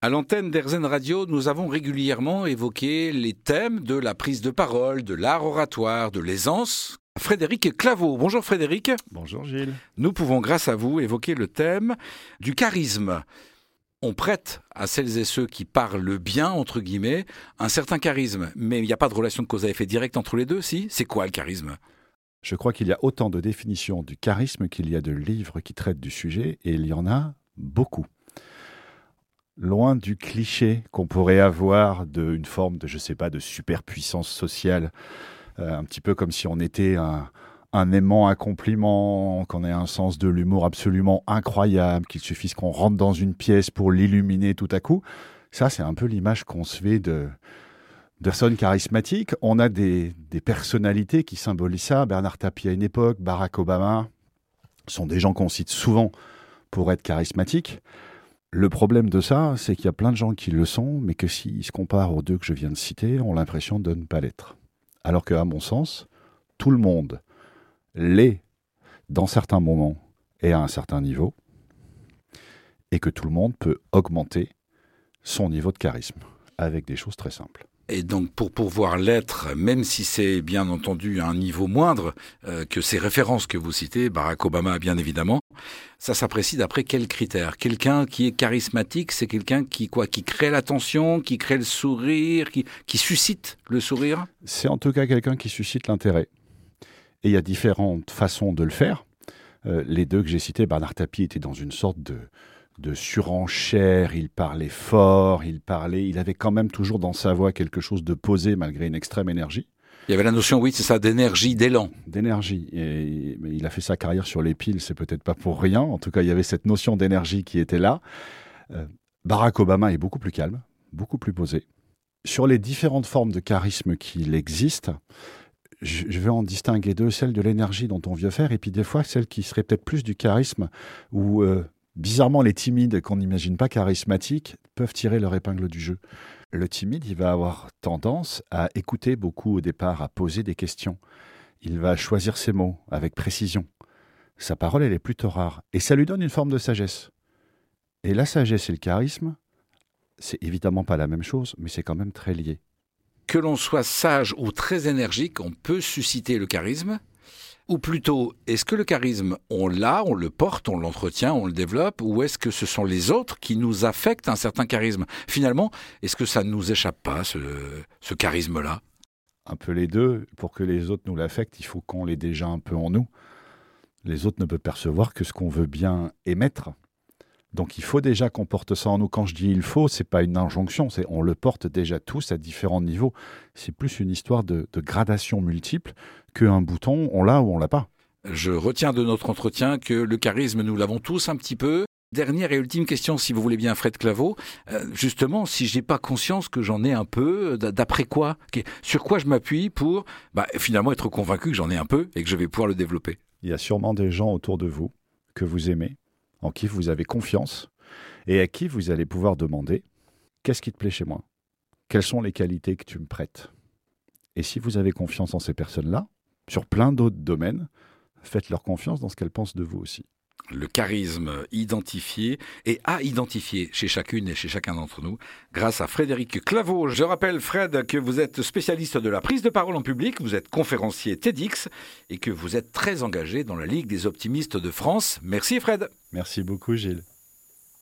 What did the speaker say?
À l'antenne d'Erzen Radio, nous avons régulièrement évoqué les thèmes de la prise de parole, de l'art oratoire, de l'aisance. Frédéric Claveau. Bonjour Frédéric. Bonjour Gilles. Nous pouvons, grâce à vous, évoquer le thème du charisme. On prête à celles et ceux qui parlent bien, entre guillemets, un certain charisme. Mais il n'y a pas de relation de cause à effet direct entre les deux, si? C'est quoi le charisme? Je crois qu'il y a autant de définitions du charisme qu'il y a de livres qui traitent du sujet, et il y en a beaucoup loin du cliché qu'on pourrait avoir d'une forme de, je sais pas, de superpuissance sociale, euh, un petit peu comme si on était un, aimant, un compliment, qu'on ait un sens de l'humour absolument incroyable, qu'il suffise qu'on rentre dans une pièce pour l'illuminer tout à coup. Ça, c'est un peu l'image qu'on se fait de personnes charismatiques. On a des, des personnalités qui symbolisent ça. Bernard Tapie à une époque, Barack Obama, sont des gens qu'on cite souvent pour être charismatiques. Le problème de ça, c'est qu'il y a plein de gens qui le sont, mais que s'ils se comparent aux deux que je viens de citer, ont l'impression de ne pas l'être. Alors qu'à mon sens, tout le monde l'est dans certains moments et à un certain niveau, et que tout le monde peut augmenter son niveau de charisme avec des choses très simples. Et donc pour pouvoir l'être, même si c'est bien entendu à un niveau moindre euh, que ces références que vous citez, Barack Obama bien évidemment, ça s'apprécie d'après quels critères? Quelqu'un qui est charismatique, c'est quelqu'un qui quoi Qui crée l'attention, qui crée le sourire, qui, qui suscite le sourire? C'est en tout cas quelqu'un qui suscite l'intérêt. Et il y a différentes façons de le faire. Euh, les deux que j'ai cités, Bernard Tapie était dans une sorte de, de surenchère, il parlait fort, il parlait, il avait quand même toujours dans sa voix quelque chose de posé malgré une extrême énergie. Il y avait la notion, oui, c'est ça, d'énergie, d'élan. D'énergie. Et, il a fait sa carrière sur les piles, c'est peut-être pas pour rien. En tout cas, il y avait cette notion d'énergie qui était là. Euh, Barack Obama est beaucoup plus calme, beaucoup plus posé. Sur les différentes formes de charisme qu'il existe, je, vais en distinguer deux, celle de l'énergie dont on veut faire, et puis des fois celle qui serait peut-être plus du charisme, où euh, Bizarrement, les timides qu'on n'imagine pas charismatiques peuvent tirer leur épingle du jeu. Le timide, il va avoir tendance à écouter beaucoup au départ, à poser des questions. Il va choisir ses mots avec précision. Sa parole, elle est plutôt rare. Et ça lui donne une forme de sagesse. Et la sagesse et le charisme, c'est évidemment pas la même chose, mais c'est quand même très lié. Que l'on soit sage ou très énergique, on peut susciter le charisme ou plutôt, est-ce que le charisme, on l'a, on le porte, on l'entretient, on le développe, ou est-ce que ce sont les autres qui nous affectent un certain charisme? Finalement, est-ce que ça ne nous échappe pas, ce, charisme-là? Un peu les deux. Pour que les autres nous l'affectent, il faut qu'on l'ait déjà un peu en nous. Les autres ne peuvent percevoir que ce qu'on veut bien émettre. Donc il faut déjà qu'on porte ça en nous. Quand je dis il faut, c'est pas une injonction, c'est on le porte déjà tous à différents niveaux. C'est plus une histoire de, gradation multiple qu'un bouton, on l'a ou on l'a pas. Je retiens de notre entretien que le charisme, nous l'avons tous un petit peu. Dernière et ultime question, si vous voulez bien, Fred Claveau. Euh, justement, si j'ai pas conscience que j'en ai un peu, d'après quoi? Sur quoi je m'appuie pour bah, finalement être convaincu que j'en ai un peu et que je vais pouvoir le développer? Il y a sûrement des gens autour de vous que vous aimez, en qui vous avez confiance et à qui vous allez pouvoir demander Qu'est-ce qui te plaît chez moi? Quelles sont les qualités que tu me prêtes? Et si vous avez confiance en ces personnes-là, sur plein d'autres domaines, faites-leur confiance dans ce qu'elles pensent de vous aussi le charisme identifié et à identifier chez chacune et chez chacun d'entre nous grâce à Frédéric Claveau. Je rappelle, Fred, que vous êtes spécialiste de la prise de parole en public, vous êtes conférencier TEDx et que vous êtes très engagé dans la Ligue des optimistes de France. Merci, Fred. Merci beaucoup, Gilles.